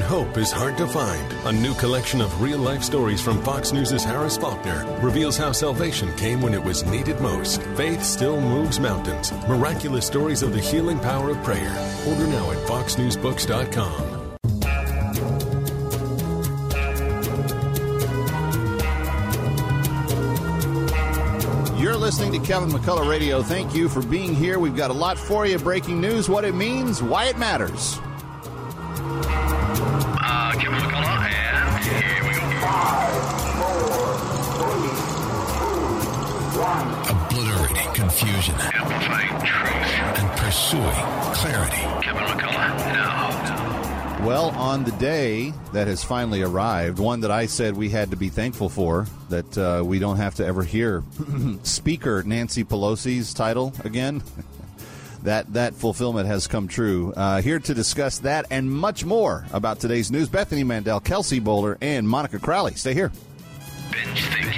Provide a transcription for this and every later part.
Hope is hard to find. A new collection of real life stories from Fox News' Harris Faulkner reveals how salvation came when it was needed most. Faith still moves mountains. Miraculous stories of the healing power of prayer. Order now at foxnewsbooks.com. You're listening to Kevin McCullough Radio. Thank you for being here. We've got a lot for you breaking news, what it means, why it matters. Confusion Amplifying truth. and pursuing clarity. Kevin McCullough, now. Well, on the day that has finally arrived, one that I said we had to be thankful for, that uh, we don't have to ever hear Speaker Nancy Pelosi's title again. that that fulfillment has come true. Uh, here to discuss that and much more about today's news, Bethany Mandel, Kelsey Bolar, and Monica Crowley. Stay here. Binge thinking.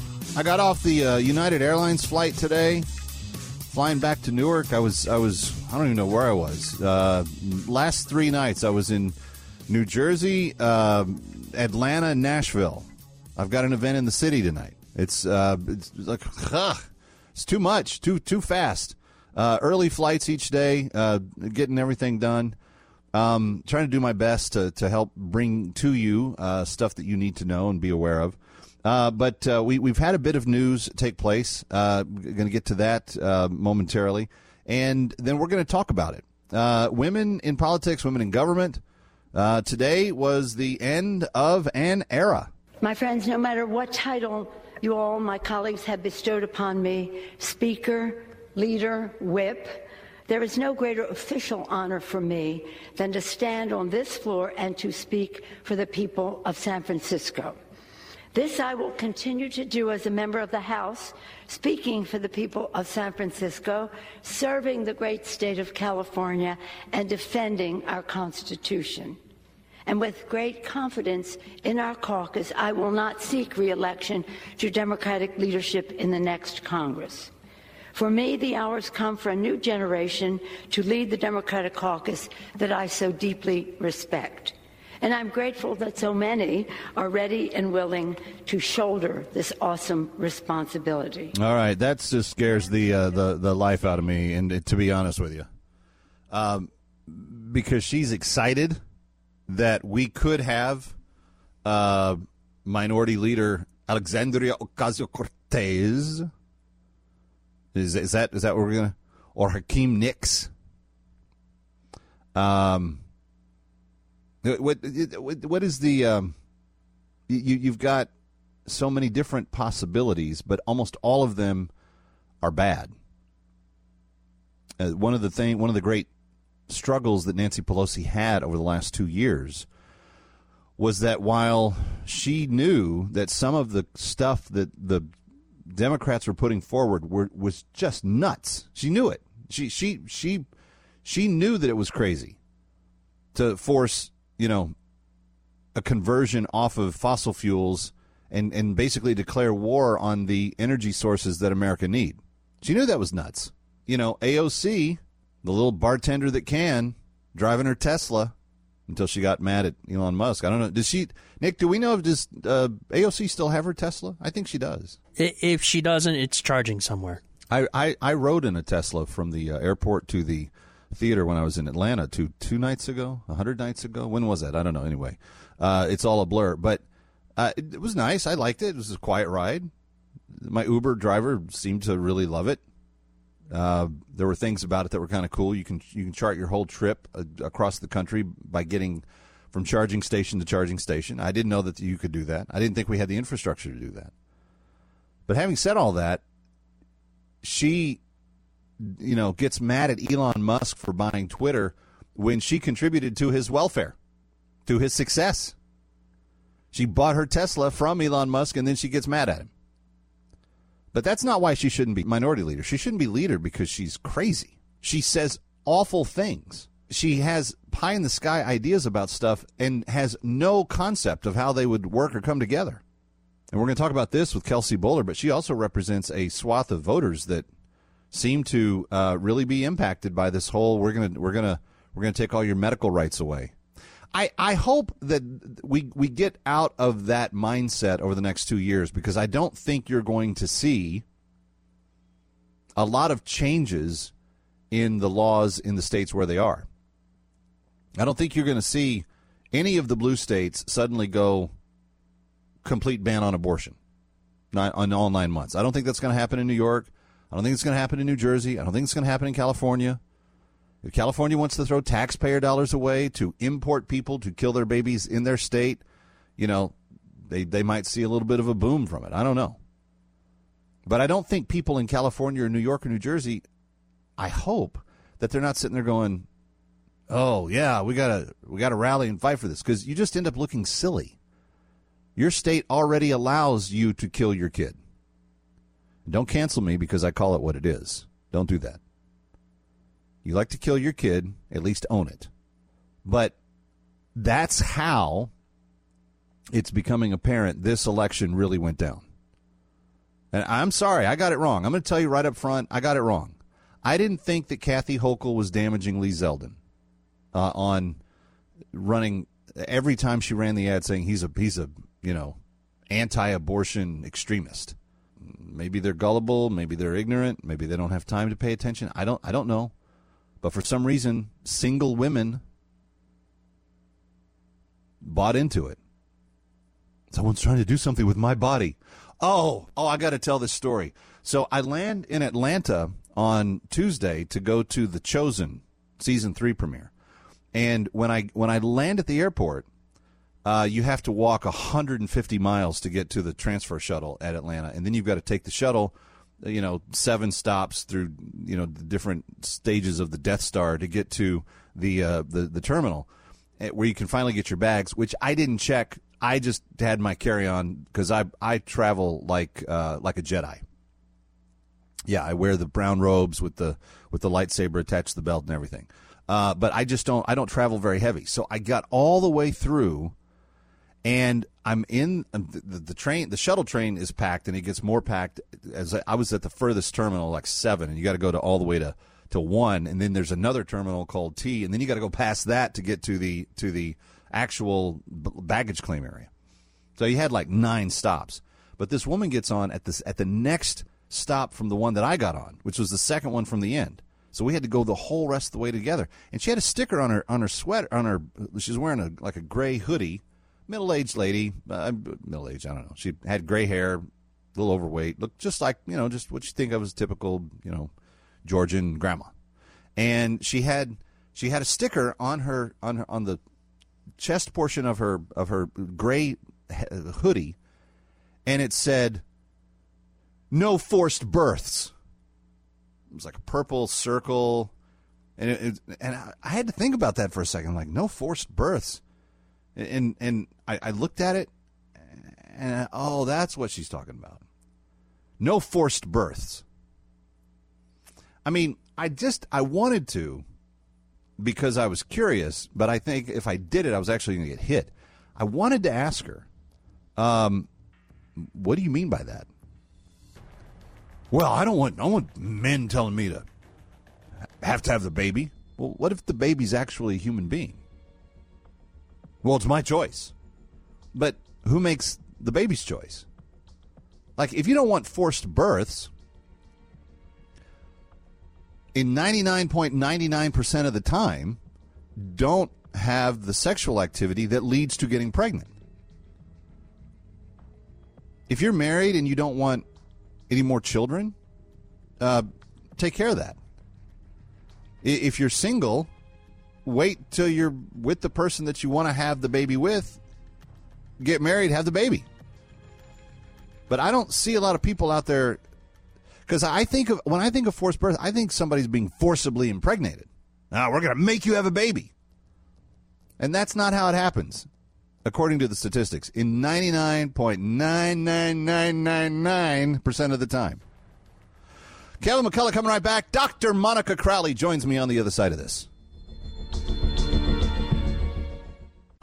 I got off the uh, United Airlines flight today, flying back to Newark. I was, I was, I don't even know where I was. Uh, last three nights, I was in New Jersey, uh, Atlanta, Nashville. I've got an event in the city tonight. It's, uh, it's like, ugh, it's too much, too too fast. Uh, early flights each day, uh, getting everything done. Um, trying to do my best to, to help bring to you stuff that you need to know and be aware of. Uh, but uh, we, we've had a bit of news take place. Uh, going to get to that uh, momentarily. And then we're going to talk about it. Uh, women in politics, women in government. Uh, today was the end of an era. My friends, no matter what title you all, my colleagues, have bestowed upon me Speaker, Leader, Whip there is no greater official honor for me than to stand on this floor and to speak for the people of San Francisco. This I will continue to do as a member of the House, speaking for the people of San Francisco, serving the great state of California, and defending our Constitution. And with great confidence in our caucus, I will not seek reelection to Democratic leadership in the next Congress. For me, the hours come for a new generation to lead the Democratic caucus that I so deeply respect. And I'm grateful that so many are ready and willing to shoulder this awesome responsibility. All right, that just scares the uh, the the life out of me, and to be honest with you, um, because she's excited that we could have uh, minority leader Alexandria Ocasio Cortez. Is is that is that what we're gonna or Hakeem Nicks? Um, what what what is the um, you you've got so many different possibilities, but almost all of them are bad. Uh, one of the thing, one of the great struggles that Nancy Pelosi had over the last two years was that while she knew that some of the stuff that the Democrats were putting forward were was just nuts, she knew it. She she she she knew that it was crazy to force you know a conversion off of fossil fuels and, and basically declare war on the energy sources that America need. She knew that was nuts. You know, AOC, the little bartender that can, driving her Tesla until she got mad at Elon Musk. I don't know. Does she, Nick? Do we know if does uh, AOC still have her Tesla? I think she does. If she doesn't, it's charging somewhere. I I, I rode in a Tesla from the uh, airport to the theater when I was in Atlanta two two nights ago, a hundred nights ago. When was that? I don't know. Anyway, uh, it's all a blur, but uh, it, it was nice. I liked it. It was a quiet ride. My Uber driver seemed to really love it. Uh, there were things about it that were kind of cool. You can you can chart your whole trip uh, across the country by getting from charging station to charging station. I didn't know that you could do that. I didn't think we had the infrastructure to do that. But having said all that, she, you know, gets mad at Elon Musk for buying Twitter when she contributed to his welfare. to his success. She bought her Tesla from Elon Musk and then she gets mad at him. But that's not why she shouldn't be minority leader. She shouldn't be leader because she's crazy. She says awful things. She has pie in the sky ideas about stuff and has no concept of how they would work or come together. And we're going to talk about this with Kelsey Bolar, but she also represents a swath of voters that seem to uh, really be impacted by this whole we're to we're to we're to take all your medical rights away. I, I hope that we we get out of that mindset over the next two years because I don't think you're going to see a lot of changes in the laws in the states where they are. I don't think you're going to see any of the blue states suddenly go complete ban on abortion on all nine months. I don't think that's going to happen in New York. I don't think it's going to happen in New Jersey. I don't think it's going to happen in California. If California wants to throw taxpayer dollars away to import people to kill their babies in their state, you know, they, they might see a little bit of a boom from it. I don't know. But I don't think people in California or New York or New Jersey, I hope that they're not sitting there going, "Oh yeah, we gotta we gotta rally and fight for this," because you just end up looking silly. Your state already allows you to kill your kid. Don't cancel me because I call it what it is. Don't do that. You like to kill your kid, at least own it. But that's how it's becoming apparent this election really went down. And I'm sorry, I got it wrong. I'm going to tell you right up front, I got it wrong. I didn't think that Kathy Hochul was damaging Lee Zeldin uh, on running every time she ran the ad saying he's a he's a you know anti-abortion extremist. Maybe they're gullible, maybe they're ignorant, maybe they don't have time to pay attention. I don't I don't know. But for some reason, single women bought into it. Someone's trying to do something with my body. Oh, oh, I got to tell this story. So I land in Atlanta on Tuesday to go to the Chosen season three premiere, and when I when I land at the airport, uh, you have to walk 150 miles to get to the transfer shuttle at Atlanta, and then you've got to take the shuttle, you know, seven stops through you know the different stages of the Death Star to get to the uh, the the terminal, eh, where you can finally get your bags. Which I didn't check. I just had my carry on because I I travel like uh, like a Jedi. Yeah, I wear the brown robes with the with the lightsaber attached to the belt and everything. Uh, but I just don't I don't travel very heavy. So I got all the way through and I'm in um, the, the, train. The shuttle train is packed, and it gets more packed. As I, I was at the furthest terminal, like seven, and you got to go to all the way to to one, and then there's another terminal called T, and then you got to go past that to get to the to the actual baggage claim area. So you had like nine stops, but this woman gets on at this at the next stop from the one that I got on, which was the second one from the end. So we had to go the whole rest of the way together. And she had a sticker on her on her sweater on her. She's wearing a like a gray hoodie middle aged lady, uh, middle aged, I don't know. She had gray hair, a little overweight, looked just like, you know, just what you think of as a typical, you know, Georgian grandma. And she had she had a sticker on her on her on the chest portion of her of her gray hoodie and it said no forced births. It was like a purple circle and it, it, and I had to think about that for a second like no forced births and and I, I looked at it, and I, oh, that's what she's talking about. No forced births. I mean, I just I wanted to because I was curious, but I think if I did it, I was actually going to get hit. I wanted to ask her, um, what do you mean by that? Well, I don't want I want men telling me to have to have the baby. Well, what if the baby's actually a human being? Well, it's my choice. But who makes the baby's choice? Like, if you don't want forced births, in 99.99% of the time, don't have the sexual activity that leads to getting pregnant. If you're married and you don't want any more children, uh, take care of that. If you're single wait till you're with the person that you want to have the baby with, get married, have the baby. But I don't see a lot of people out there because I think of when I think of forced birth, I think somebody's being forcibly impregnated. Now we're going to make you have a baby. And that's not how it happens, according to the statistics, in 99.99999% of the time. Kevin McCullough coming right back. Dr. Monica Crowley joins me on the other side of this.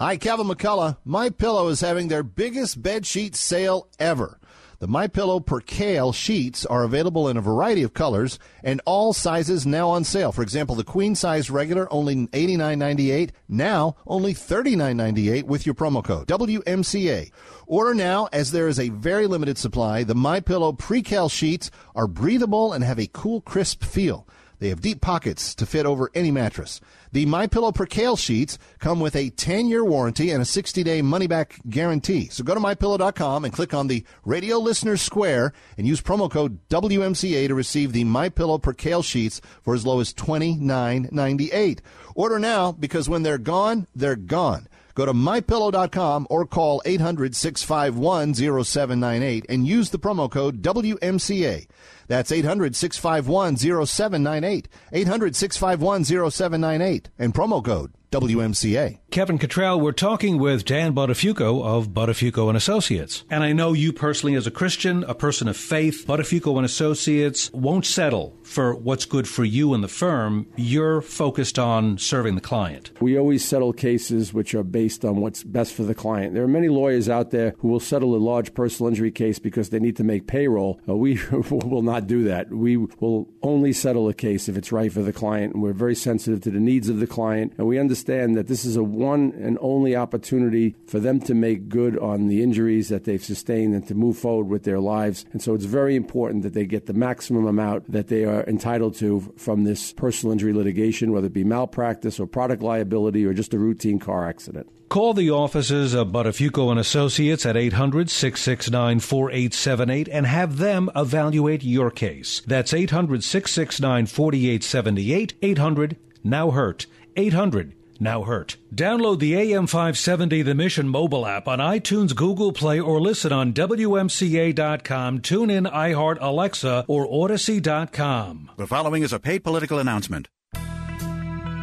Hi, Kevin McCullough. My Pillow is having their biggest bed sheet sale ever. The My Pillow Percale sheets are available in a variety of colors and all sizes now on sale. For example, the queen size regular only $89.98, now only $39.98 with your promo code WMCA. Order now as there is a very limited supply. The My Pillow Percale sheets are breathable and have a cool crisp feel. They have deep pockets to fit over any mattress. The My Pillow Percale sheets come with a 10-year warranty and a 60-day money-back guarantee. So go to mypillow.com and click on the Radio Listeners Square and use promo code WMCA to receive the My Pillow Percale sheets for as low as $29.98. Order now because when they're gone, they're gone. Go to mypillow.com or call 800 651 0798 and use the promo code WMCA. That's 800 651 0798. 800 651 0798 and promo code WMCA. Kevin Cottrell, we're talking with Dan Buttafuoco of Buttafuoco and Associates. And I know you personally as a Christian, a person of faith, Buttafuoco and Associates won't settle for what's good for you and the firm. You're focused on serving the client. We always settle cases which are based on what's best for the client. There are many lawyers out there who will settle a large personal injury case because they need to make payroll. Uh, we will not do that. We will only settle a case if it's right for the client, and we're very sensitive to the needs of the client, and we understand that this is a one and only opportunity for them to make good on the injuries that they've sustained and to move forward with their lives. And so it's very important that they get the maximum amount that they are entitled to from this personal injury litigation, whether it be malpractice or product liability or just a routine car accident. Call the offices of Buttafuoco and Associates at 800-669-4878 and have them evaluate your case. That's 800-669-4878, 800 now hurt, 800 now hurt. Download the AM570 The Mission mobile app on iTunes, Google Play, or listen on WMCA.com, tune in iHeart, Alexa, or Odyssey.com. The following is a paid political announcement.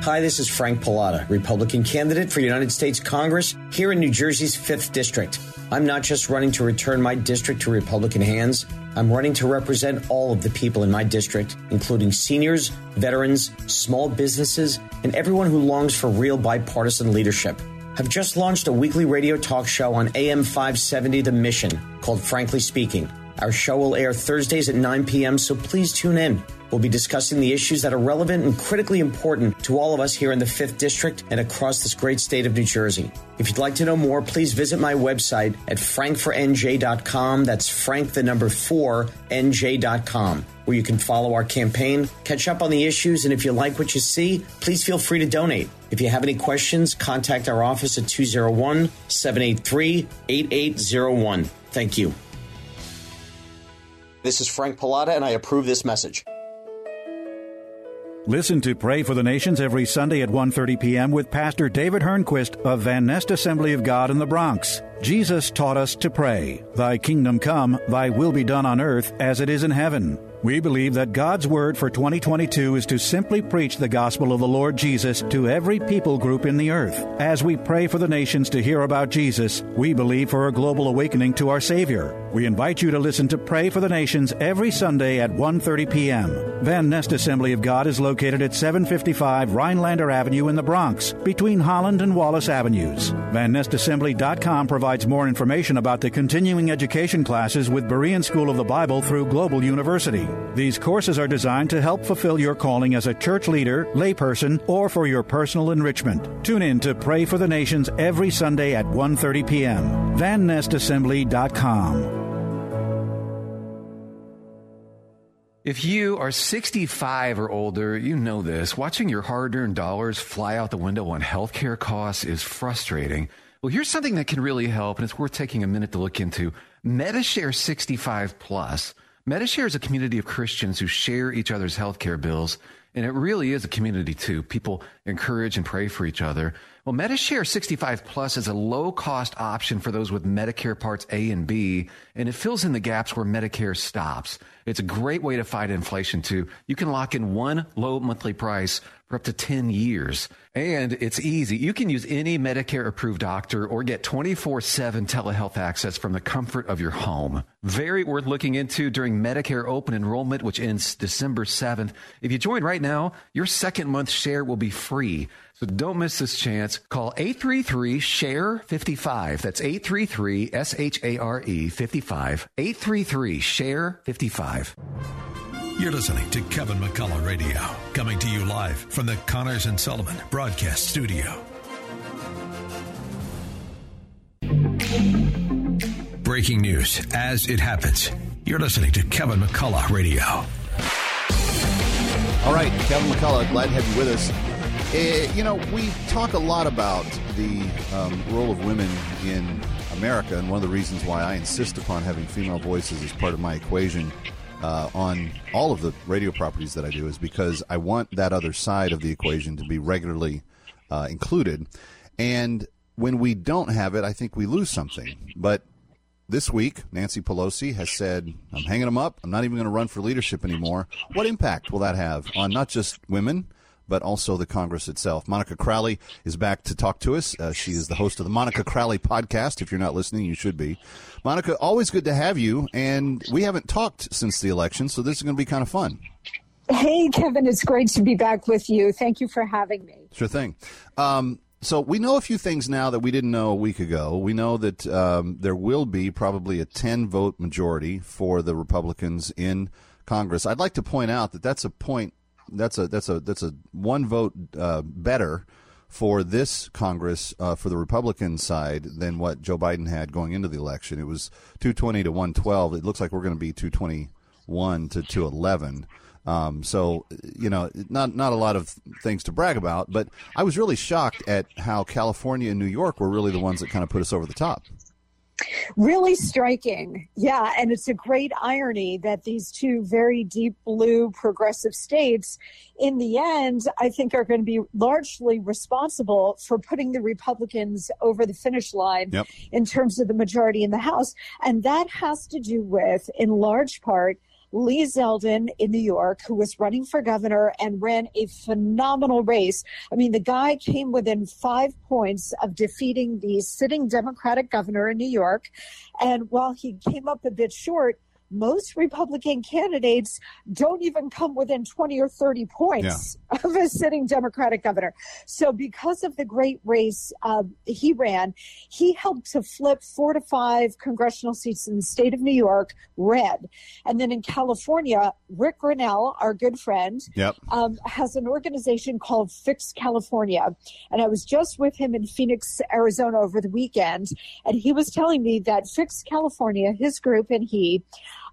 Hi, this is Frank Pallotta, Republican candidate for United States Congress here in New Jersey's 5th District. I'm not just running to return my district to Republican hands, I'm running to represent all of the people in my district, including seniors, veterans, small businesses, and everyone who longs for real bipartisan leadership. I've just launched a weekly radio talk show on AM 570 The Mission called Frankly Speaking. Our show will air Thursdays at 9 p.m., so please tune in. We'll be discussing the issues that are relevant and critically important to all of us here in the 5th District and across this great state of New Jersey. If you'd like to know more, please visit my website at frankfornj.com. That's frank the number 4 nj.com, where you can follow our campaign, catch up on the issues, and if you like what you see, please feel free to donate. If you have any questions, contact our office at 201 783 8801. Thank you. This is Frank Pallotta, and I approve this message. Listen to Pray for the Nations every Sunday at 1:30 p.m. with Pastor David Hernquist of Van Nest Assembly of God in the Bronx. Jesus taught us to pray, "Thy kingdom come, thy will be done on earth as it is in heaven." We believe that God's word for 2022 is to simply preach the gospel of the Lord Jesus to every people group in the earth. As we pray for the nations to hear about Jesus, we believe for a global awakening to our Savior. We invite you to listen to Pray for the Nations every Sunday at 1:30 p.m. Van Nest Assembly of God is located at 755 Rhinelander Avenue in the Bronx, between Holland and Wallace Avenues. VanNestAssembly.com provides more information about the continuing education classes with Berean School of the Bible through Global University. These courses are designed to help fulfill your calling as a church leader, layperson, or for your personal enrichment. Tune in to Pray for the Nations every Sunday at 1:30 p.m. VanNestAssembly.com. If you are 65 or older, you know this. Watching your hard earned dollars fly out the window on healthcare costs is frustrating. Well, here's something that can really help, and it's worth taking a minute to look into MediShare 65 Plus. MediShare is a community of Christians who share each other's healthcare bills, and it really is a community too. People encourage and pray for each other. Well, Medishare 65 Plus is a low cost option for those with Medicare Parts A and B, and it fills in the gaps where Medicare stops. It's a great way to fight inflation, too. You can lock in one low monthly price for up to 10 years. And it's easy. You can use any Medicare approved doctor or get 24 7 telehealth access from the comfort of your home. Very worth looking into during Medicare open enrollment, which ends December 7th. If you join right now, your second month share will be free. So don't miss this chance. Call 833 SHARE 55. That's 833 S H A R E 55. 833 SHARE 55. You're listening to Kevin McCullough Radio, coming to you live from the Connors and Sullivan Broadcast Studio. Breaking news as it happens. You're listening to Kevin McCullough Radio. All right, Kevin McCullough, glad to have you with us. Eh, you know, we talk a lot about the um, role of women in America, and one of the reasons why I insist upon having female voices as part of my equation uh, on all of the radio properties that I do is because I want that other side of the equation to be regularly uh, included. And when we don't have it, I think we lose something. But this week, Nancy Pelosi has said, I'm hanging them up. I'm not even going to run for leadership anymore. What impact will that have on not just women, but also the Congress itself? Monica Crowley is back to talk to us. Uh, she is the host of the Monica Crowley podcast. If you're not listening, you should be. Monica, always good to have you. And we haven't talked since the election, so this is going to be kind of fun. Hey, Kevin, it's great to be back with you. Thank you for having me. Sure thing. Um, so we know a few things now that we didn't know a week ago. We know that um, there will be probably a 10 vote majority for the Republicans in Congress. I'd like to point out that that's a point that's a that's a that's a one vote uh, better for this Congress uh, for the Republican side than what Joe Biden had going into the election. It was 220 to 112. It looks like we're going to be 221 to 211. Um, so you know, not not a lot of things to brag about, but I was really shocked at how California and New York were really the ones that kind of put us over the top. Really striking. Yeah. And it's a great irony that these two very deep blue progressive states, in the end, I think are going to be largely responsible for putting the Republicans over the finish line Yep. in terms of the majority in the House. And that has to do with, in large part, Lee Zeldin in New York, who was running for governor and ran a phenomenal race. I mean, the guy came within five points of defeating the sitting Democratic governor in New York. And while he came up a bit short, most Republican candidates don't even come within 20 or 30 points of a sitting Democratic governor. So, because of the great race uh, he ran, he helped to flip four to five congressional seats in the state of New York red. And then in California, Rick Grenell, our good friend, Yep. um, has an organization called Fix California. And I was just with him in Phoenix, Arizona over the weekend. And he was telling me that Fix California, his group and he,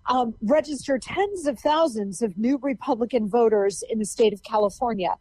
um, registered tens of thousands of new Republican voters in the state of California.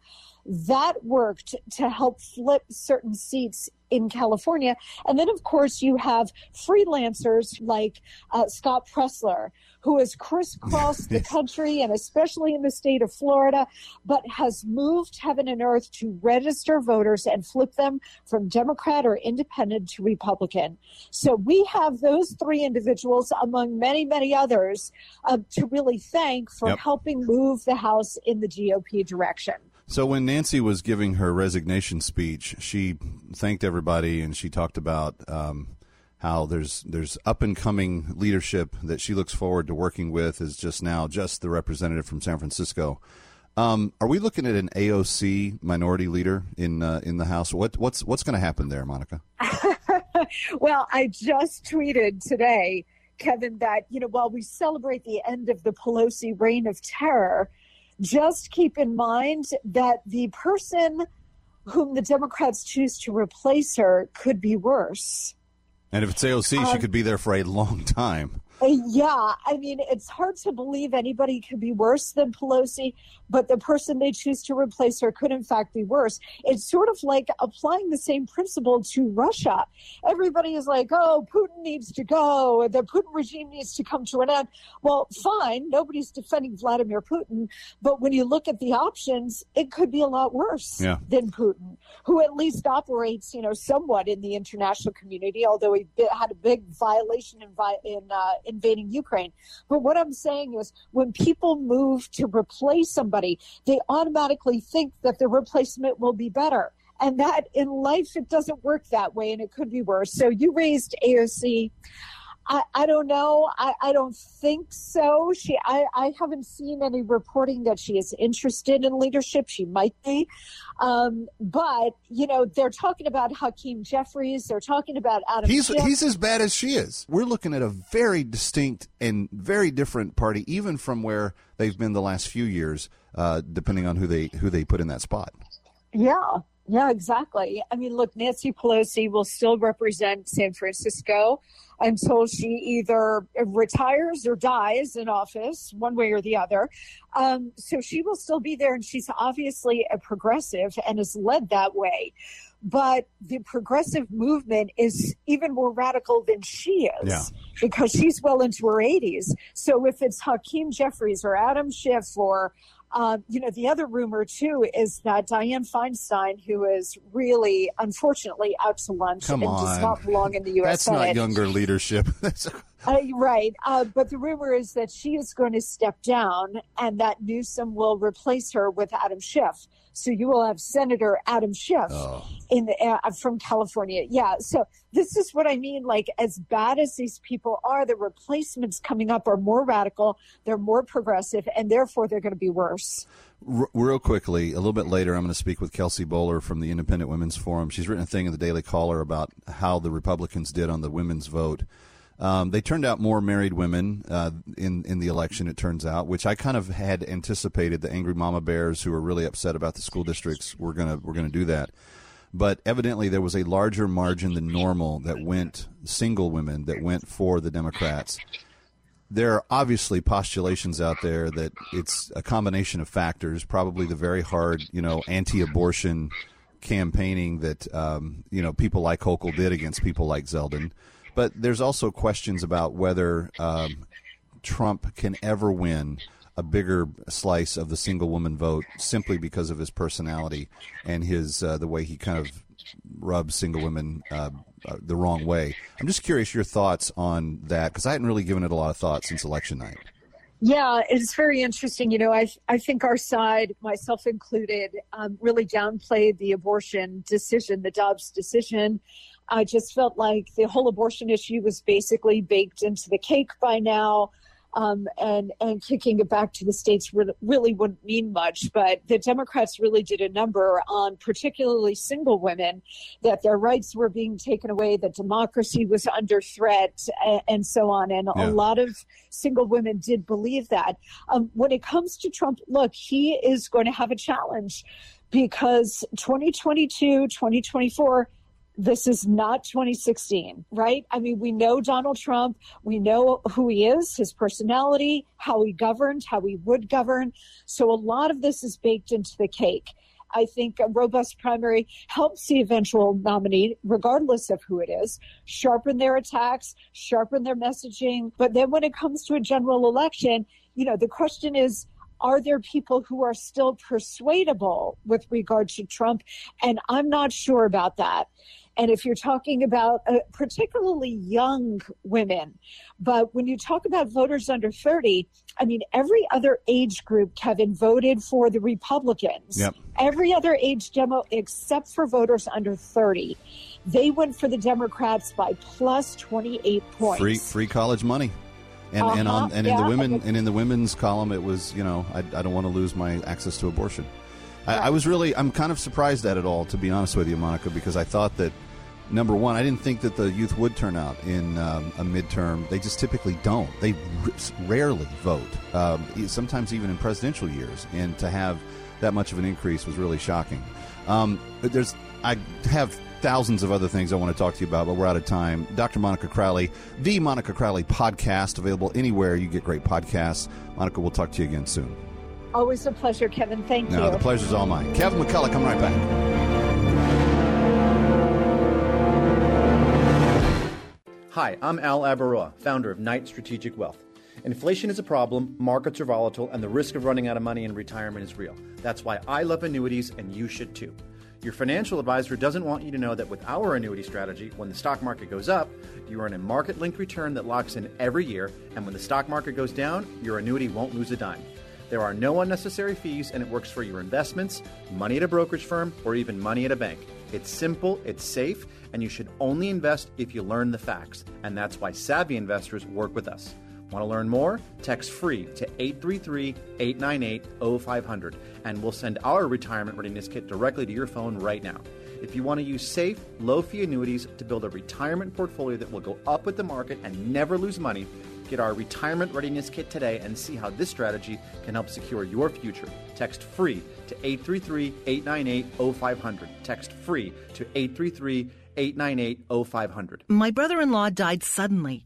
That worked to help flip certain seats in California. And then, of course, you have freelancers like uh, Scott Presler, who has crisscrossed the country and especially in the state of Florida, but has moved heaven and earth to register voters and flip them from Democrat or independent to Republican. So we have those three individuals, among many, many others, uh, to really thank for Yep. helping move the House in the GOP direction. So when Nancy was giving her resignation speech, she thanked everybody and she talked about um, how there's there's up and coming leadership that she looks forward to working with. Is just now just the representative from San Francisco. Um, are we looking at an AOC minority leader in uh, in the House? What what's what's going to happen there, Monica? well, I just tweeted today, Kevin, that, you know, while we celebrate the end of the Pelosi reign of terror, just keep in mind that the person whom the Democrats choose to replace her could be worse. And if it's AOC, she Um, could be there for a long time. Yeah, I mean, it's hard to believe anybody could be worse than Pelosi, but the person they choose to replace her could, in fact, be worse. It's sort of like applying the same principle to Russia. Everybody is like, oh, Putin needs to go, the Putin regime needs to come to an end. Well, fine, nobody's defending Vladimir Putin, but when you look at the options, it could be a lot worse Yeah. than Putin, who at least operates, you know, somewhat in the international community, although he had a big violation in, in uh, invading Ukraine. But what I'm saying is, when people move to replace somebody, they automatically think that the replacement will be better. And that in life, it doesn't work that way, and it could be worse. So you raised AOC. I, I don't know. I, I don't think so. She I, I haven't seen any reporting that she is interested in leadership. She might be. Um, but, you know, they're talking about Hakeem Jeffries. They're talking about Adam He's he's as bad as she is. We're looking at a very distinct and very different party, even from where they've been the last few years, uh, depending on who they who they put in that spot. Yeah, yeah, exactly. I mean, look, Nancy Pelosi will still represent San Francisco until she either retires or dies in office, one way or the other. Um, so she will still be there, and she's obviously a progressive and is led that way. But the progressive movement is even more radical than she is Yeah. because she's well into her 80s. So if it's Hakeem Jeffries or Adam Schiff or um, you know, the other rumor too is that Dianne Feinstein, who is really, unfortunately, out to lunch Come and on, does not belong in the U.S. That's Senate. not younger leadership. Uh, right. Uh, but the rumor is that she is going to step down and that Newsom will replace her with Adam Schiff. So you will have Senator Adam Schiff Oh. in the, uh, from California. Yeah. So this is what I mean. Like, as bad as these people are, the replacements coming up are more radical, they're more progressive, and therefore they're going to be worse. R- real quickly, a little bit later, I'm going to speak with Kelsey Bolar from the Independent Women's Forum. She's written a thing in the Daily Caller about how the Republicans did on the women's vote. Um, they turned out more married women uh, in in the election. It turns out, which I kind of had anticipated. The angry mama bears who were really upset about the school districts were gonna were gonna do that. But evidently, there was a larger margin than normal that went single women that went for the Democrats there are obviously postulations out there that it's a combination of factors, probably the very hard, you know, anti-abortion campaigning that um, you know people like Hochul did against people like Zeldin. But there's also questions about whether um, Trump can ever win a bigger slice of the single woman vote simply because of his personality and his uh, the way he kind of rubs single women uh, uh, the wrong way. I'm just curious your thoughts on that because I hadn't really given it a lot of thought since election night. Yeah, it's very interesting. You know, I I think our side, myself included, um, really downplayed the abortion decision, the Dobbs decision. I just felt like the whole abortion issue was basically baked into the cake by now. Um, and and kicking it back to the states really, really wouldn't mean much. But the Democrats really did a number on particularly single women that their rights were being taken away, that democracy was under threat, and, and so on. And Yeah. a lot of single women did believe that. Um, when it comes to Trump, look, he is going to have a challenge because 2022, 2024 this is not 2016, right? I mean, we know Donald Trump. We know who he is, his personality, how he governed, how he would govern. So a lot of this is baked into the cake. I think a robust primary helps the eventual nominee, regardless of who it is, sharpen their attacks, sharpen their messaging. But then when it comes to a general election, you know, the question is, are there people who are still persuadable with regard to Trump? And I'm not sure about that. And if you're talking about uh, particularly young women, but when you talk about voters under 30, I mean, every other age group, Kevin, voted for the Republicans. Yep. Every other age demo except for voters under 30. They went for the Democrats by plus 28 points. Free free college money. And, and on Uh-huh, and in the women and in the women's column it was you know I, I don't want to lose my access to abortion. I, I was really I'm kind of surprised at it all to be honest with you, Monica, because I thought that number one I didn't think that the youth would turn out in um, a midterm. They just typically don't. They r- rarely vote. Um, sometimes even in presidential years, and to have that much of an increase was really shocking. Um, there's I have thousands of other things I want to talk to you about, but we're out of time. Dr. Monica Crowley, the Monica Crowley podcast, available anywhere you get great podcasts. Monica, we'll talk to you again soon. Always a pleasure, Kevin. Thank No, you. No, the pleasure's all mine. Kevin McCullough, come right back. Hi, I'm Al Abaroa, founder of Knight Strategic Wealth. Inflation is a problem, markets are volatile, and the risk of running out of money in retirement is real. That's why I love annuities, and you should too. Your financial advisor doesn't want you to know that with our annuity strategy, when the stock market goes up, you earn a market linked return that locks in every year, and when the stock market goes down, your annuity won't lose a dime. There are no unnecessary fees, and it works for your investments, money at a brokerage firm, or even money at a bank. It's simple, it's safe, and you should only invest if you learn the facts. And that's why savvy investors work with us. Want to learn more? Text free to 833 898 0500, and we'll send our retirement readiness kit directly to your phone right now. If you want to use safe, low fee annuities to build a retirement portfolio that will go up with the market and never lose money, get our retirement readiness kit today and see how this strategy can help secure your future. Text free to 833 898 0500. Text free to 833 898 0500. My brother in law died suddenly,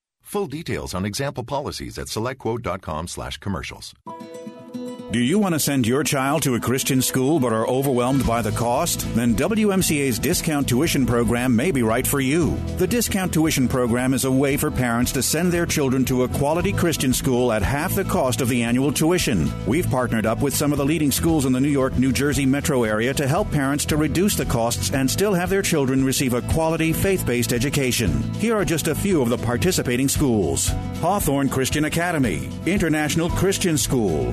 Full details on example policies at selectquote.com slash commercials. Do you want to send your child to a Christian school but are overwhelmed by the cost? Then WMCA's discount tuition program may be right for you. The discount tuition program is a way for parents to send their children to a quality Christian school at half the cost of the annual tuition. We've partnered up with some of the leading schools in the New York, New Jersey metro area to help parents to reduce the costs and still have their children receive a quality faith based education. Here are just a few of the participating schools Hawthorne Christian Academy, International Christian School,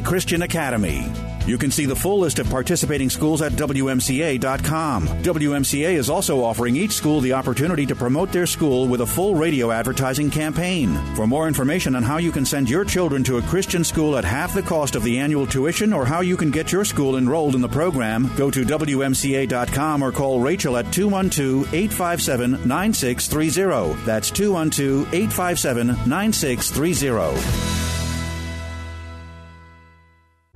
Christian Academy. You can see the full list of participating schools at WMCA.com. WMCA is also offering each school the opportunity to promote their school with a full radio advertising campaign. For more information on how you can send your children to a Christian school at half the cost of the annual tuition or how you can get your school enrolled in the program, go to WMCA.com or call Rachel at 212 857 9630. That's 212 857 9630.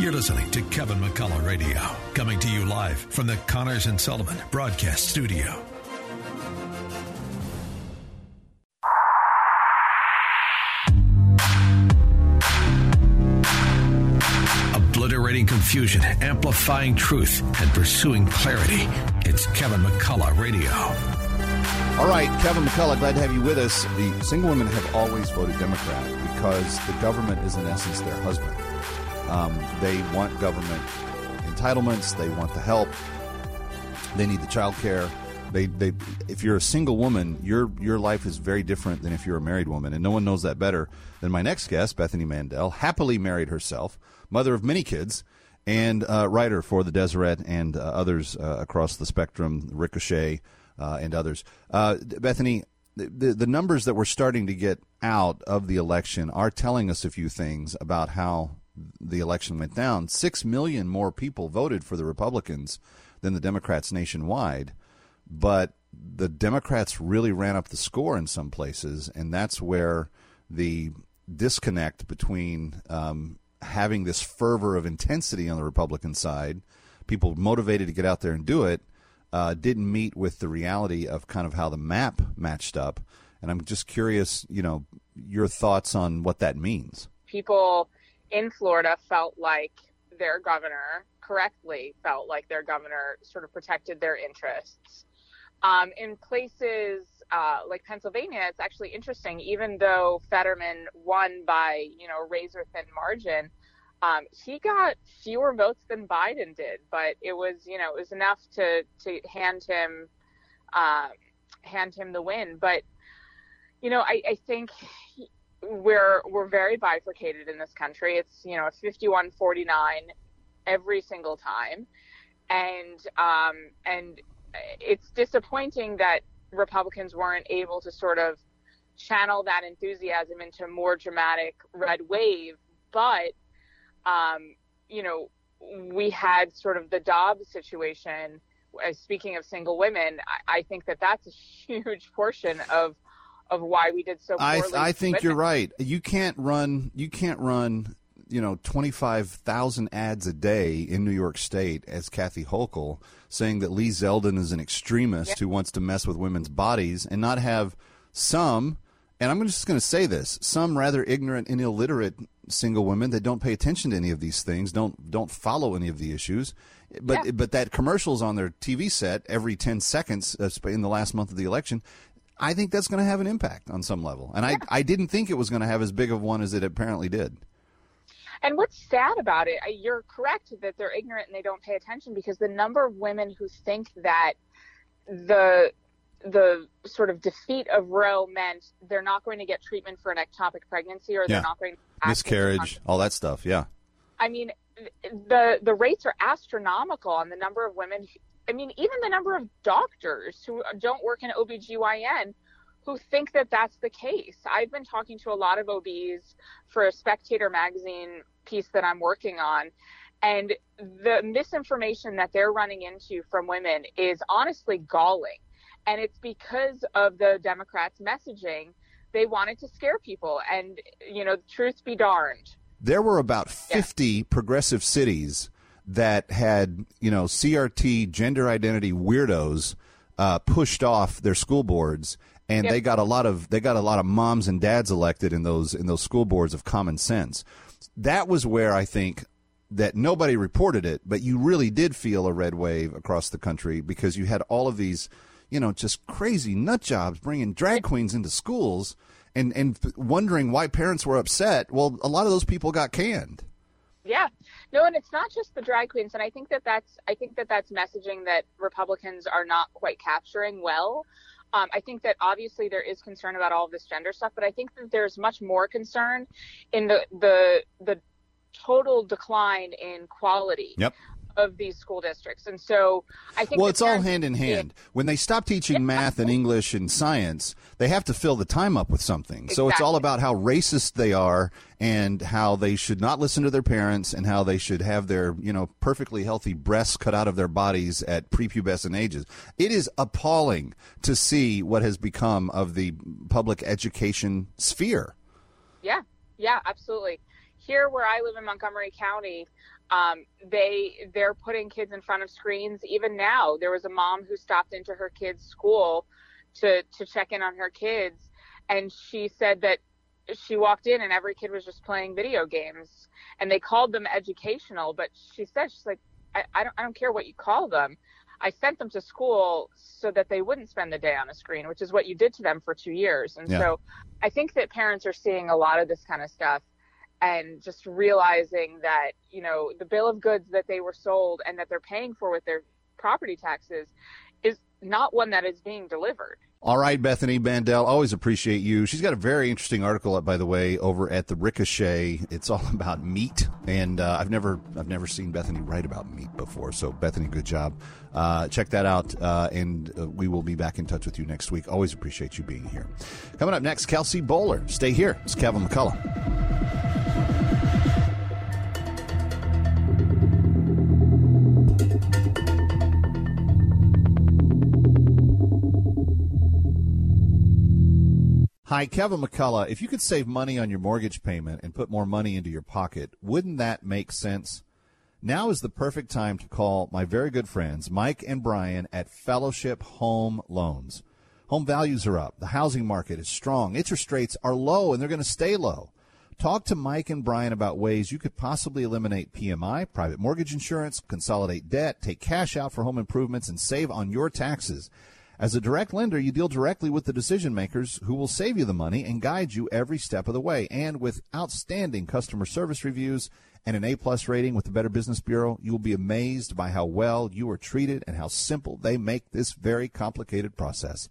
You're listening to Kevin McCullough Radio, coming to you live from the Connors and Sullivan Broadcast Studio. Obliterating confusion, amplifying truth, and pursuing clarity. It's Kevin McCullough Radio. All right, Kevin McCullough, glad to have you with us. The single women have always voted Democrat because the government is, in essence, their husband. Um, they want government entitlements, they want the help, they need the child care. They, they, if you're a single woman, your your life is very different than if you're a married woman, and no one knows that better than my next guest, Bethany Mandel, happily married herself, mother of many kids, and uh, writer for the Deseret and uh, others uh, across the spectrum, Ricochet uh, and others. Uh, Bethany, the, the numbers that we're starting to get out of the election are telling us a few things about how the election went down. Six million more people voted for the Republicans than the Democrats nationwide, but the Democrats really ran up the score in some places, and that's where the disconnect between um, having this fervor of intensity on the Republican side, people motivated to get out there and do it, uh, didn't meet with the reality of kind of how the map matched up. And I'm just curious, you know, your thoughts on what that means. People in Florida felt like their governor correctly felt like their governor sort of protected their interests. Um, in places uh, like Pennsylvania, it's actually interesting. Even though Fetterman won by you know razor thin margin, um, he got fewer votes than Biden did. But it was you know it was enough to to hand him uh, hand him the win. But you know I, I think we're we're very bifurcated in this country. It's you know a 51-49 every single time, and um, and it's disappointing that Republicans weren't able to sort of channel that enthusiasm into more dramatic red wave. But um, you know, we had sort of the Dobbs situation. Speaking of single women, I, I think that that's a huge portion of of why we did so poorly. I, I think you're right. You can't run. You can't run. You know, twenty five thousand ads a day in New York State as Kathy Hochul saying that Lee Zeldin is an extremist Yeah. who wants to mess with women's bodies, and not have some. And I'm just going to say this: some rather ignorant and illiterate single women that don't pay attention to any of these things, don't don't follow any of the issues. But but that commercials on their TV set every ten seconds uh, in the last month of the election I think that's going to have an impact on some level. And I, I didn't think it was going to have as big of one as it apparently did. And what's sad about it, you're correct that they're ignorant and they don't pay attention because the number of women who think that the the sort of defeat of Roe meant they're not going to get treatment for an ectopic pregnancy or Yeah. they're not going to Miscarriage, all that stuff. Yeah. I mean, the the rates are astronomical on the number of women. I mean, even the number of doctors who don't work in OBGYN who think that that's the case. I've been talking to a lot of OBs for a Spectator magazine piece that I'm working on. And the misinformation that they're running into from women is honestly galling. And it's because of the Democrats' messaging. They wanted to scare people. And, you know, truth be darned. There were about 50 progressive cities that had, you know, CRT gender identity weirdos uh, pushed off their school boards and Yep. they got a lot of they got a lot of moms and dads elected in those in those school boards of common sense. That was where I think that nobody reported it, but you really did feel a red wave across the country because you had all of these, you know, just crazy nut jobs bringing drag queens into schools and and wondering why parents were upset. Well, a lot of those people got canned. Yeah. No, and it's not just the drag queens, and I think that that's I think that that's messaging that Republicans are not quite capturing well. Um, I think that obviously there is concern about all of this gender stuff, but I think that there's much more concern in the the the total decline in quality Yep. Of these school districts, and so I think Well, it's all hand in hand. When they stop teaching math and English and science, they have to fill the time up with something. So it's all about how racist they are and how they should not listen to their parents and how they should have their, you know, perfectly healthy breasts cut out of their bodies at prepubescent ages. It is appalling to see what has become of the public education sphere. Yeah, yeah, absolutely. Here, where I live in Montgomery County, um, they they're putting kids in front of screens. Even now, there was a mom who stopped into her kid's school to to check in on her kids, and she said that she walked in and every kid was just playing video games, and they called them educational. But she said she's like, I, I don't I don't care what you call them. I sent them to school so that they wouldn't spend the day on a screen, which is what you did to them for two years. And Yeah. so I think that parents are seeing a lot of this kind of stuff and just realizing that, you know, the bill of goods that they were sold and that they're paying for with their property taxes is not one that is being delivered. All right, Bethany Mandel, always appreciate you. She's got a very interesting article up, by the way, over at the Ricochet. It's all about meat, and uh, I've never I've never seen Bethany write about meat before. So, Bethany, good job. Uh, check that out, uh, and uh, we will be back in touch with you next week. Always appreciate you being here. Coming up next, Kelsey Bolar. Stay here. It's Kevin McCullough. Hi, Kevin McCullough. If you could save money on your mortgage payment and put more money into your pocket, wouldn't that make sense? Now is the perfect time to call my very good friends, Mike and Brian at Fellowship Home Loans. Home values are up. The housing market is strong. Interest rates are low and they're going to stay low. Talk to Mike and Brian about ways you could possibly eliminate PMI, private mortgage insurance, consolidate debt, take cash out for home improvements, and save on your taxes. As a direct lender, you deal directly with the decision makers who will save you the money and guide you every step of the way. And with outstanding customer service reviews and an A plus rating with the Better Business Bureau, you will be amazed by how well you are treated and how simple they make this very complicated process.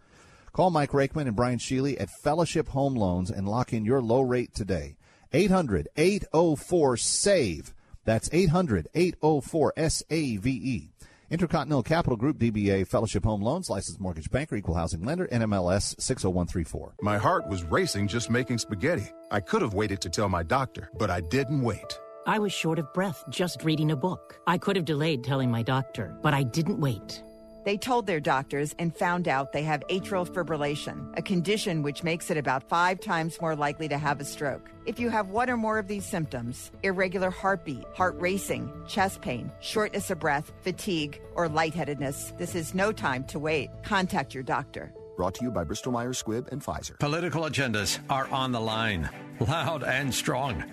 Call Mike Rakeman and Brian Sheely at Fellowship Home Loans and lock in your low rate today. 800 804 SAVE. That's 800 804 S A V E. Intercontinental Capital Group, DBA Fellowship Home Loans, licensed mortgage banker, equal housing lender, NMLS 60134. My heart was racing just making spaghetti. I could have waited to tell my doctor, but I didn't wait. I was short of breath just reading a book. I could have delayed telling my doctor, but I didn't wait. They told their doctors and found out they have atrial fibrillation, a condition which makes it about five times more likely to have a stroke. If you have one or more of these symptoms irregular heartbeat, heart racing, chest pain, shortness of breath, fatigue, or lightheadedness this is no time to wait. Contact your doctor. Brought to you by Bristol Myers Squibb and Pfizer. Political agendas are on the line, loud and strong.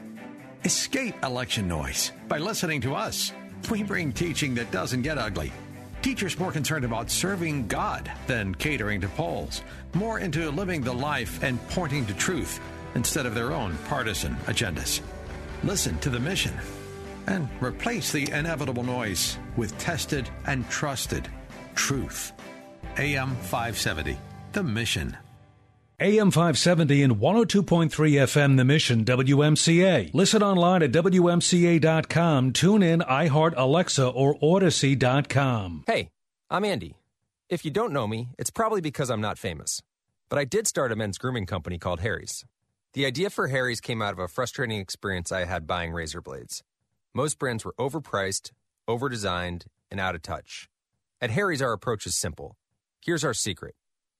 Escape election noise by listening to us. We bring teaching that doesn't get ugly. Teachers more concerned about serving God than catering to polls, more into living the life and pointing to truth instead of their own partisan agendas. Listen to the mission and replace the inevitable noise with tested and trusted truth. AM 570, The Mission. AM 570 and 102.3 FM The Mission WMCA. Listen online at WMCA.com. Tune in, iHeart, Alexa, or Odyssey.com. Hey, I'm Andy. If you don't know me, it's probably because I'm not famous. But I did start a men's grooming company called Harry's. The idea for Harry's came out of a frustrating experience I had buying razor blades. Most brands were overpriced, overdesigned, and out of touch. At Harry's, our approach is simple. Here's our secret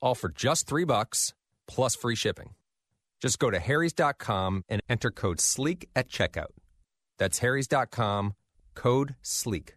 all for just three bucks plus free shipping. Just go to harrys.com and enter code SLEEK at checkout. That's harrys.com, code SLEEK.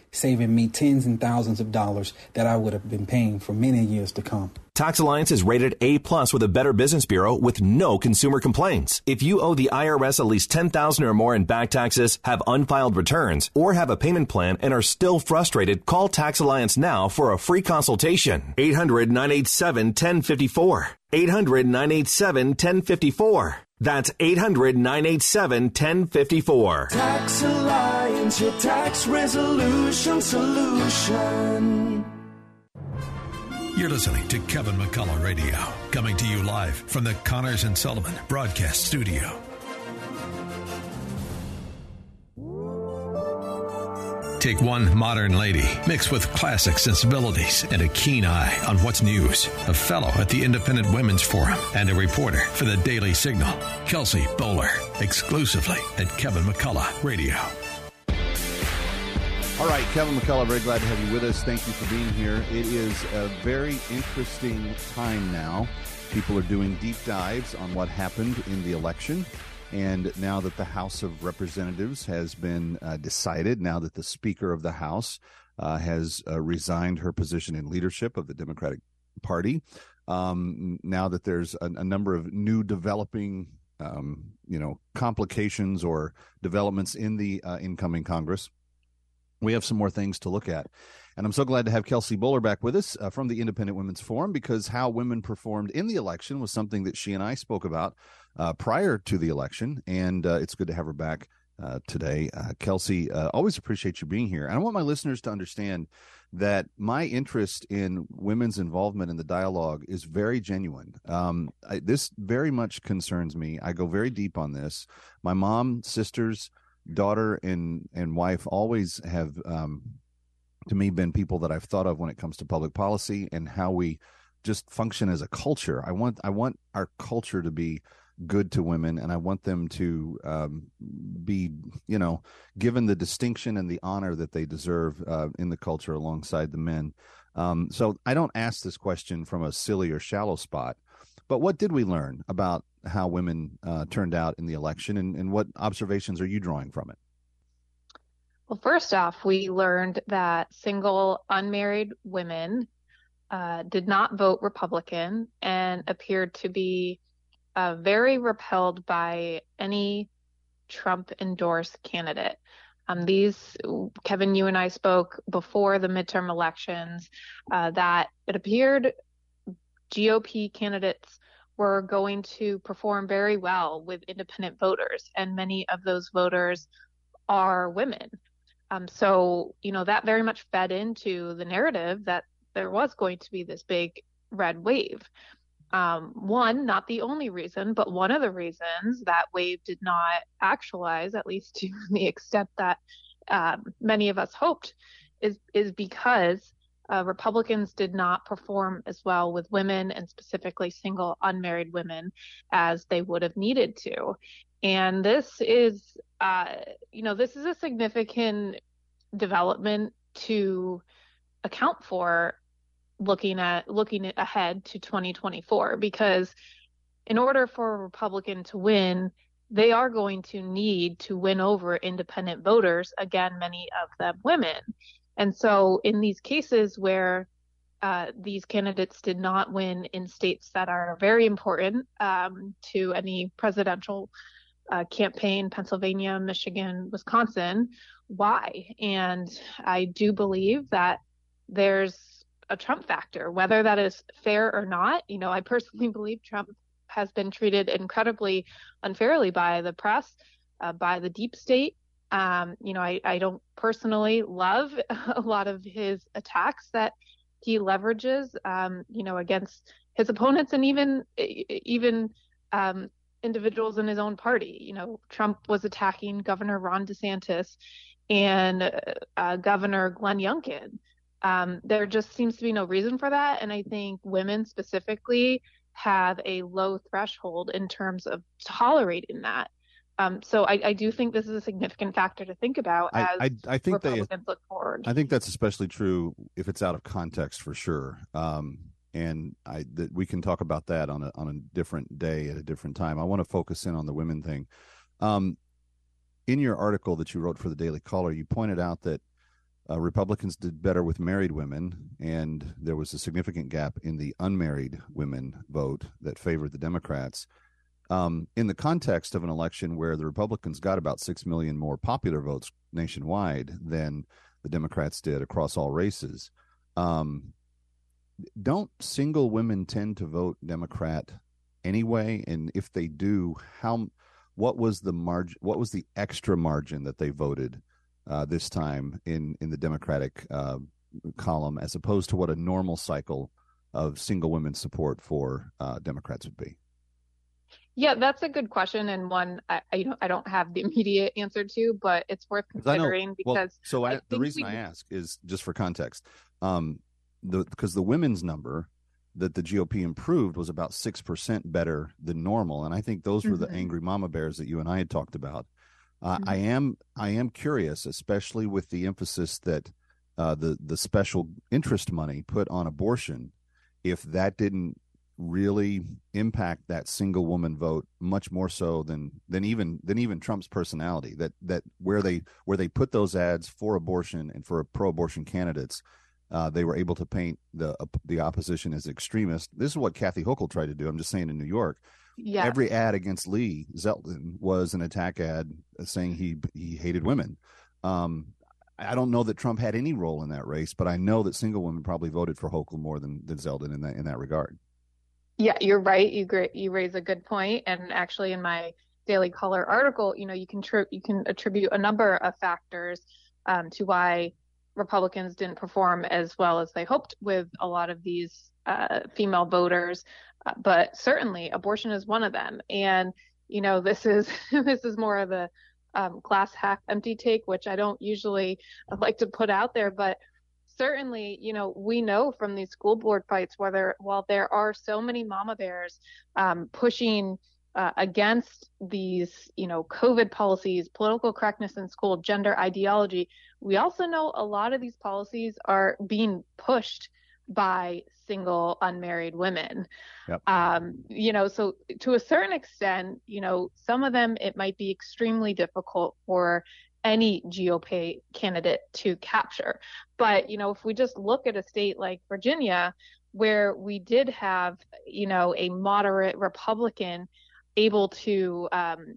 saving me tens and thousands of dollars that I would have been paying for many years to come. Tax Alliance is rated A plus with a Better Business Bureau with no consumer complaints. If you owe the IRS at least 10000 or more in back taxes, have unfiled returns, or have a payment plan and are still frustrated, call Tax Alliance now for a free consultation. 800 987 1054. 800 987 1054. That's 800 987 1054. Tax Alliance, your tax resolution solution. You're listening to Kevin McCullough Radio, coming to you live from the Connors and Sullivan Broadcast Studio. Take one modern lady mixed with classic sensibilities and a keen eye on what's news. A fellow at the Independent Women's Forum and a reporter for the Daily Signal. Kelsey Bolar, exclusively at Kevin McCullough Radio. All right, Kevin McCullough, very glad to have you with us. Thank you for being here. It is a very interesting time now. People are doing deep dives on what happened in the election. And now that the House of Representatives has been uh, decided, now that the Speaker of the House uh, has uh, resigned her position in leadership of the Democratic Party, um, now that there's a, a number of new developing, um, you know, complications or developments in the uh, incoming Congress, we have some more things to look at. And I'm so glad to have Kelsey Bolar back with us uh, from the Independent Women's Forum because how women performed in the election was something that she and I spoke about uh, prior to the election. And uh, it's good to have her back uh, today. Uh, Kelsey, uh, always appreciate you being here. And I want my listeners to understand that my interest in women's involvement in the dialogue is very genuine. Um, I, this very much concerns me. I go very deep on this. My mom, sisters, daughter, and and wife always have um, to me been people that I've thought of when it comes to public policy and how we just function as a culture. I want I want our culture to be good to women and I want them to um, be, you know, given the distinction and the honor that they deserve uh, in the culture alongside the men. Um, so I don't ask this question from a silly or shallow spot, but what did we learn about how women uh, turned out in the election and, and what observations are you drawing from it? Well, first off, we learned that single unmarried women uh, did not vote Republican and appeared to be uh, very repelled by any Trump endorsed candidate. Um, these, Kevin, you and I spoke before the midterm elections uh, that it appeared GOP candidates were going to perform very well with independent voters, and many of those voters are women. Um, so, you know, that very much fed into the narrative that there was going to be this big red wave. Um, one, not the only reason, but one of the reasons that wave did not actualize, at least to the extent that um, many of us hoped, is is because uh, Republicans did not perform as well with women and specifically single unmarried women as they would have needed to. And this is, uh, you know, this is a significant development to account for looking at looking ahead to 2024 because in order for a Republican to win, they are going to need to win over independent voters, again, many of them women. And so, in these cases where uh, these candidates did not win in states that are very important um, to any presidential uh, campaign Pennsylvania, Michigan, Wisconsin. Why? And I do believe that there's a Trump factor, whether that is fair or not. You know, I personally believe Trump has been treated incredibly unfairly by the press, uh, by the deep state. Um, you know, I, I don't personally love a lot of his attacks that he leverages, um, you know, against his opponents and even even um, individuals in his own party. You know, Trump was attacking Governor Ron DeSantis and uh, Governor Glenn Youngkin. Um, there just seems to be no reason for that, and I think women specifically have a low threshold in terms of tolerating that. Um, so I, I, do think this is a significant factor to think about as I, I, I think Republicans they, look forward. I think that's especially true if it's out of context for sure. Um, and I that we can talk about that on a on a different day at a different time. I want to focus in on the women thing. Um, in your article that you wrote for the Daily Caller, you pointed out that uh, Republicans did better with married women, and there was a significant gap in the unmarried women vote that favored the Democrats. Um, in the context of an election where the Republicans got about six million more popular votes nationwide than the Democrats did across all races, um, don't single women tend to vote Democrat anyway? And if they do, how what was the margin? What was the extra margin that they voted uh, this time in in the Democratic uh, column, as opposed to what a normal cycle of single women support for uh, Democrats would be? Yeah, that's a good question and one I, I, you know I don't have the immediate answer to, but it's worth considering know, because well, so I, I the reason we, I ask is just for context. Um, the because the women's number that the GOP improved was about six percent better than normal, and I think those were mm-hmm. the angry mama bears that you and I had talked about. Uh, mm-hmm. I am I am curious, especially with the emphasis that uh, the the special interest money put on abortion, if that didn't really impact that single woman vote much more so than than even than even Trump's personality that that where they where they put those ads for abortion and for pro abortion candidates uh, they were able to paint the uh, the opposition as extremist this is what Kathy Hochul tried to do I'm just saying in New York yes. every ad against Lee Zeldin was an attack ad saying he he hated women um, I don't know that Trump had any role in that race, but I know that single women probably voted for Hochul more than, than Zeldin in that in that regard. Yeah, you're right. You you raise a good point, and actually, in my Daily Caller article, you know, you can tri- you can attribute a number of factors um, to why Republicans didn't perform as well as they hoped with a lot of these uh, female voters, uh, but certainly abortion is one of them. And you know, this is this is more of a um, glass half empty take, which I don't usually like to put out there, but certainly, you know, we know from these school board fights whether while there are so many mama bears um, pushing uh, against these, you know, COVID policies, political correctness in school, gender ideology, we also know a lot of these policies are being pushed by single unmarried women. Yep. Um, you know, so to a certain extent, you know, some of them it might be extremely difficult for any GOP candidate to capture. But, you know, if we just look at a state like Virginia, where we did have, you know, a moderate Republican able to um,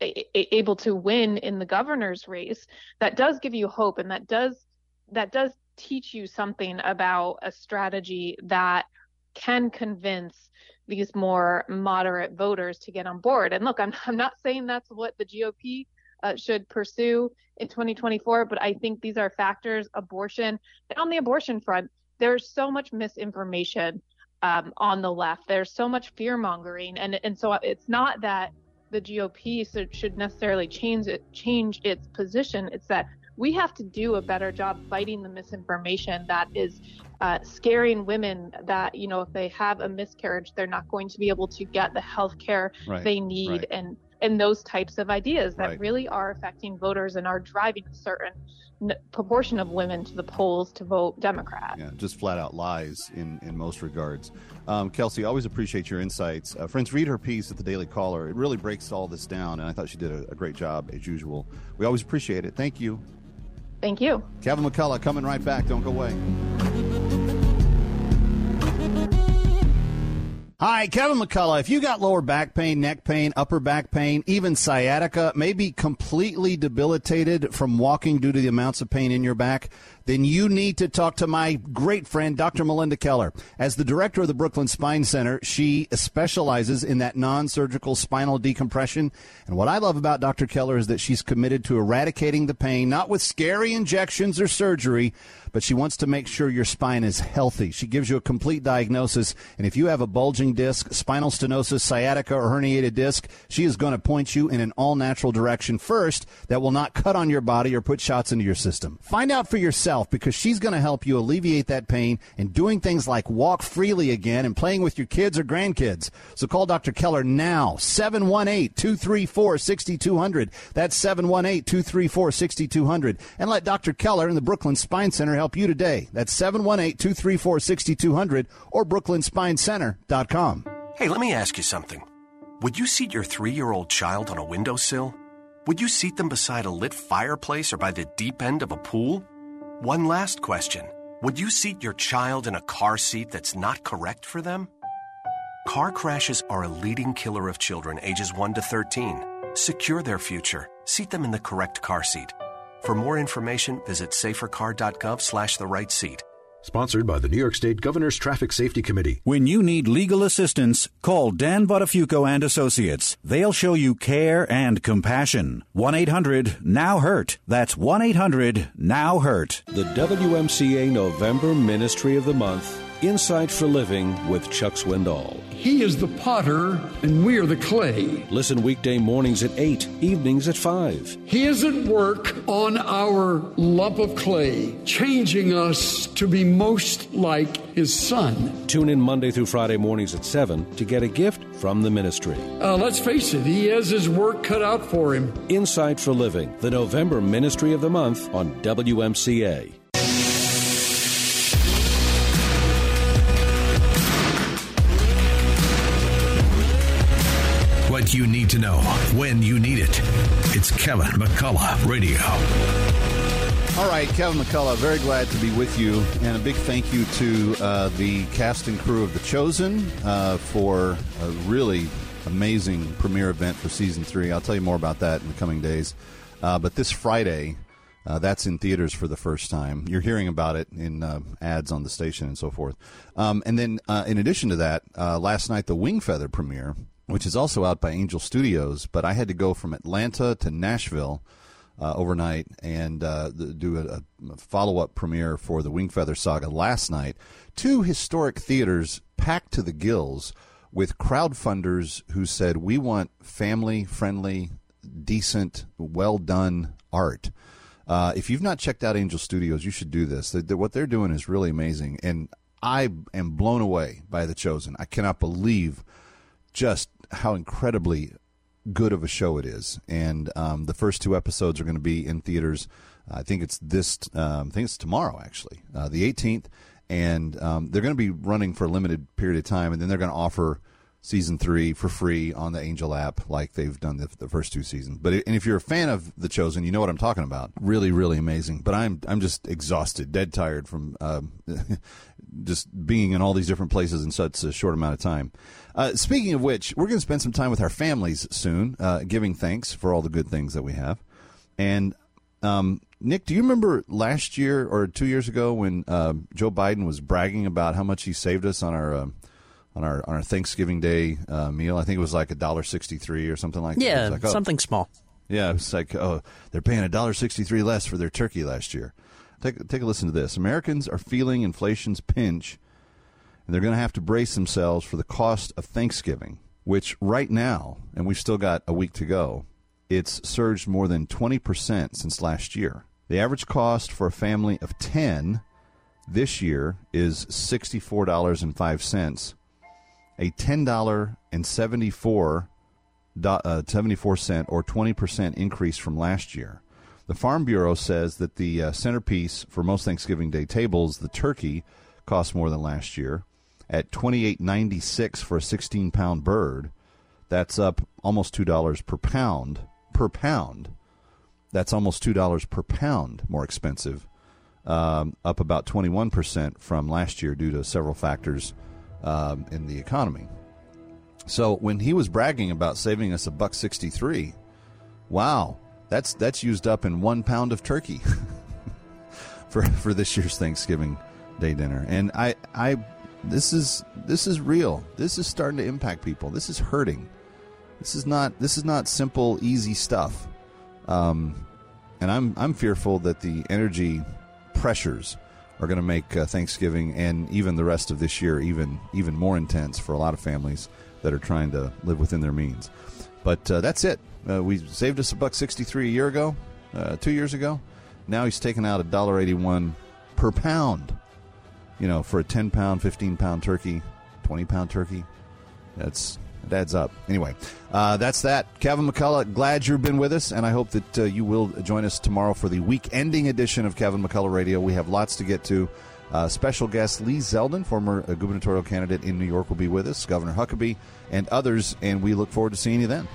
able to win in the governor's race, that does give you hope, and that does that does teach you something about a strategy that can convince these more moderate voters to get on board. And look, I'm I'm not saying that's what the GOP uh, should pursue in 2024. But I think these are factors, abortion, and on the abortion front, there's so much misinformation um, on the left. There's so much fear mongering, and and so it's not that the GOP should necessarily change it, change its position. It's that we have to do a better job fighting the misinformation that is uh, scaring women that you know if they have a miscarriage they're not going to be able to get the health care right, they need right. and and those types of ideas that Right. really are affecting voters and are driving a certain n- proportion of women to the polls to vote Democrat. Yeah, just flat out lies in, in most regards. Um, Kelsey, always appreciate your insights. Uh, friends, read her piece at the Daily Caller. It really breaks all this down, and I thought she did a, a great job as usual. We always appreciate it. Thank you. Thank you. Kevin McCullough coming right back. Don't go away. Hi, Kevin McCullough. If you got lower back pain, neck pain, upper back pain, even sciatica, maybe completely debilitated from walking due to the amounts of pain in your back, then you need to talk to my great friend, Dr. Melinda Keller. As the director of the Brooklyn Spine Center, she specializes in that non surgical spinal decompression. And what I love about Dr. Keller is that she's committed to eradicating the pain, not with scary injections or surgery, but she wants to make sure your spine is healthy. She gives you a complete diagnosis. And if you have a bulging disc, spinal stenosis, sciatica, or herniated disc, she is going to point you in an all natural direction first that will not cut on your body or put shots into your system. Find out for yourself because she's going to help you alleviate that pain and doing things like walk freely again and playing with your kids or grandkids. So call Dr. Keller now, 718 234 6200. That's 718 234 6200. And let Dr. Keller and the Brooklyn Spine Center help you today. That's 718 234 6200 or brooklynspinecenter.com. Hey, let me ask you something. Would you seat your three year old child on a windowsill? Would you seat them beside a lit fireplace or by the deep end of a pool? One last question Would you seat your child in a car seat that's not correct for them? Car crashes are a leading killer of children ages 1 to 13. Secure their future. Seat them in the correct car seat. For more information, visit safercar.gov slash the right seat. Sponsored by the New York State Governor's Traffic Safety Committee. When you need legal assistance, call Dan Botafuco and Associates. They'll show you care and compassion. 1-800-NOW-HURT. That's 1-800-NOW-HURT. The WMCA November Ministry of the Month, Insight for Living with Chuck Swindoll. He is the potter, and we are the clay. Listen weekday mornings at 8, evenings at 5. He is at work on our lump of clay, changing us to be most like His Son. Tune in Monday through Friday mornings at 7 to get a gift from the ministry. Uh, let's face it, He has His work cut out for Him. Insight for Living, the November Ministry of the Month on WMCA. To know when you need it. It's Kevin McCullough Radio. All right, Kevin McCullough, very glad to be with you. And a big thank you to uh, the cast and crew of The Chosen uh, for a really amazing premiere event for season three. I'll tell you more about that in the coming days. Uh, but this Friday, uh, that's in theaters for the first time. You're hearing about it in uh, ads on the station and so forth. Um, and then, uh, in addition to that, uh, last night the Wingfeather premiere, which is also out by Angel Studios, but I had to go from Atlanta to Nashville uh, overnight and uh, do a, a follow up premiere for the Wingfeather saga last night. Two historic theaters packed to the gills with crowdfunders who said, We want family friendly, decent, well done art. Uh, if you've not checked out Angel Studios, you should do this. They, they, what they're doing is really amazing, and I am blown away by The Chosen. I cannot believe just how incredibly good of a show it is. And um, the first two episodes are going to be in theaters. I think it's this. Um, I think it's tomorrow, actually, uh, the 18th, and um, they're going to be running for a limited period of time, and then they're going to offer season three for free on the Angel app, like they've done the, the first two seasons. But and if you're a fan of The Chosen, you know what I'm talking about. Really, really amazing. But I'm I'm just exhausted, dead tired from uh, just being in all these different places in such a short amount of time. Uh, speaking of which, we're going to spend some time with our families soon, uh, giving thanks for all the good things that we have. And um, Nick, do you remember last year or two years ago when uh, Joe Biden was bragging about how much he saved us on our uh, on our on our Thanksgiving Day uh, meal? I think it was like a dollar sixty three or something like that. yeah. Like, oh. something small. Yeah, it's like oh, they're paying a dollar sixty three less for their turkey last year. Take take a listen to this. Americans are feeling inflation's pinch, and they're going to have to brace themselves for the cost of Thanksgiving, which right now, and we've still got a week to go, it's surged more than twenty percent since last year. The average cost for a family of ten this year is sixty four dollars and five cents, a ten dollar and seventy four. Uh, 74 cent or 20% increase from last year. The Farm Bureau says that the uh, centerpiece for most Thanksgiving Day tables, the turkey, costs more than last year at twenty eight ninety six for a sixteen pound bird. That's up almost two dollars per pound per pound. That's almost two dollars per pound more expensive, um, up about twenty one percent from last year due to several factors um, in the economy. So when he was bragging about saving us a buck sixty three, wow, that's that's used up in one pound of turkey for for this year's Thanksgiving Day dinner. And I I this is this is real. This is starting to impact people. This is hurting. This is not this is not simple easy stuff. Um, and I'm I'm fearful that the energy pressures are going to make uh, Thanksgiving and even the rest of this year even even more intense for a lot of families that are trying to live within their means. But uh, that's it. Uh, we saved us a buck sixty three a year ago, uh, two years ago. Now he's taking out a dollar eighty one per pound. You know, for a ten pound, fifteen pound turkey, twenty pound turkey. That's it adds up. Anyway, uh, that's that. Kevin McCullough, glad you've been with us, and I hope that uh, you will join us tomorrow for the week ending edition of Kevin McCullough Radio. We have lots to get to. Uh, special guest Lee Zeldin, former gubernatorial candidate in New York, will be with us, Governor Huckabee, and others, and we look forward to seeing you then.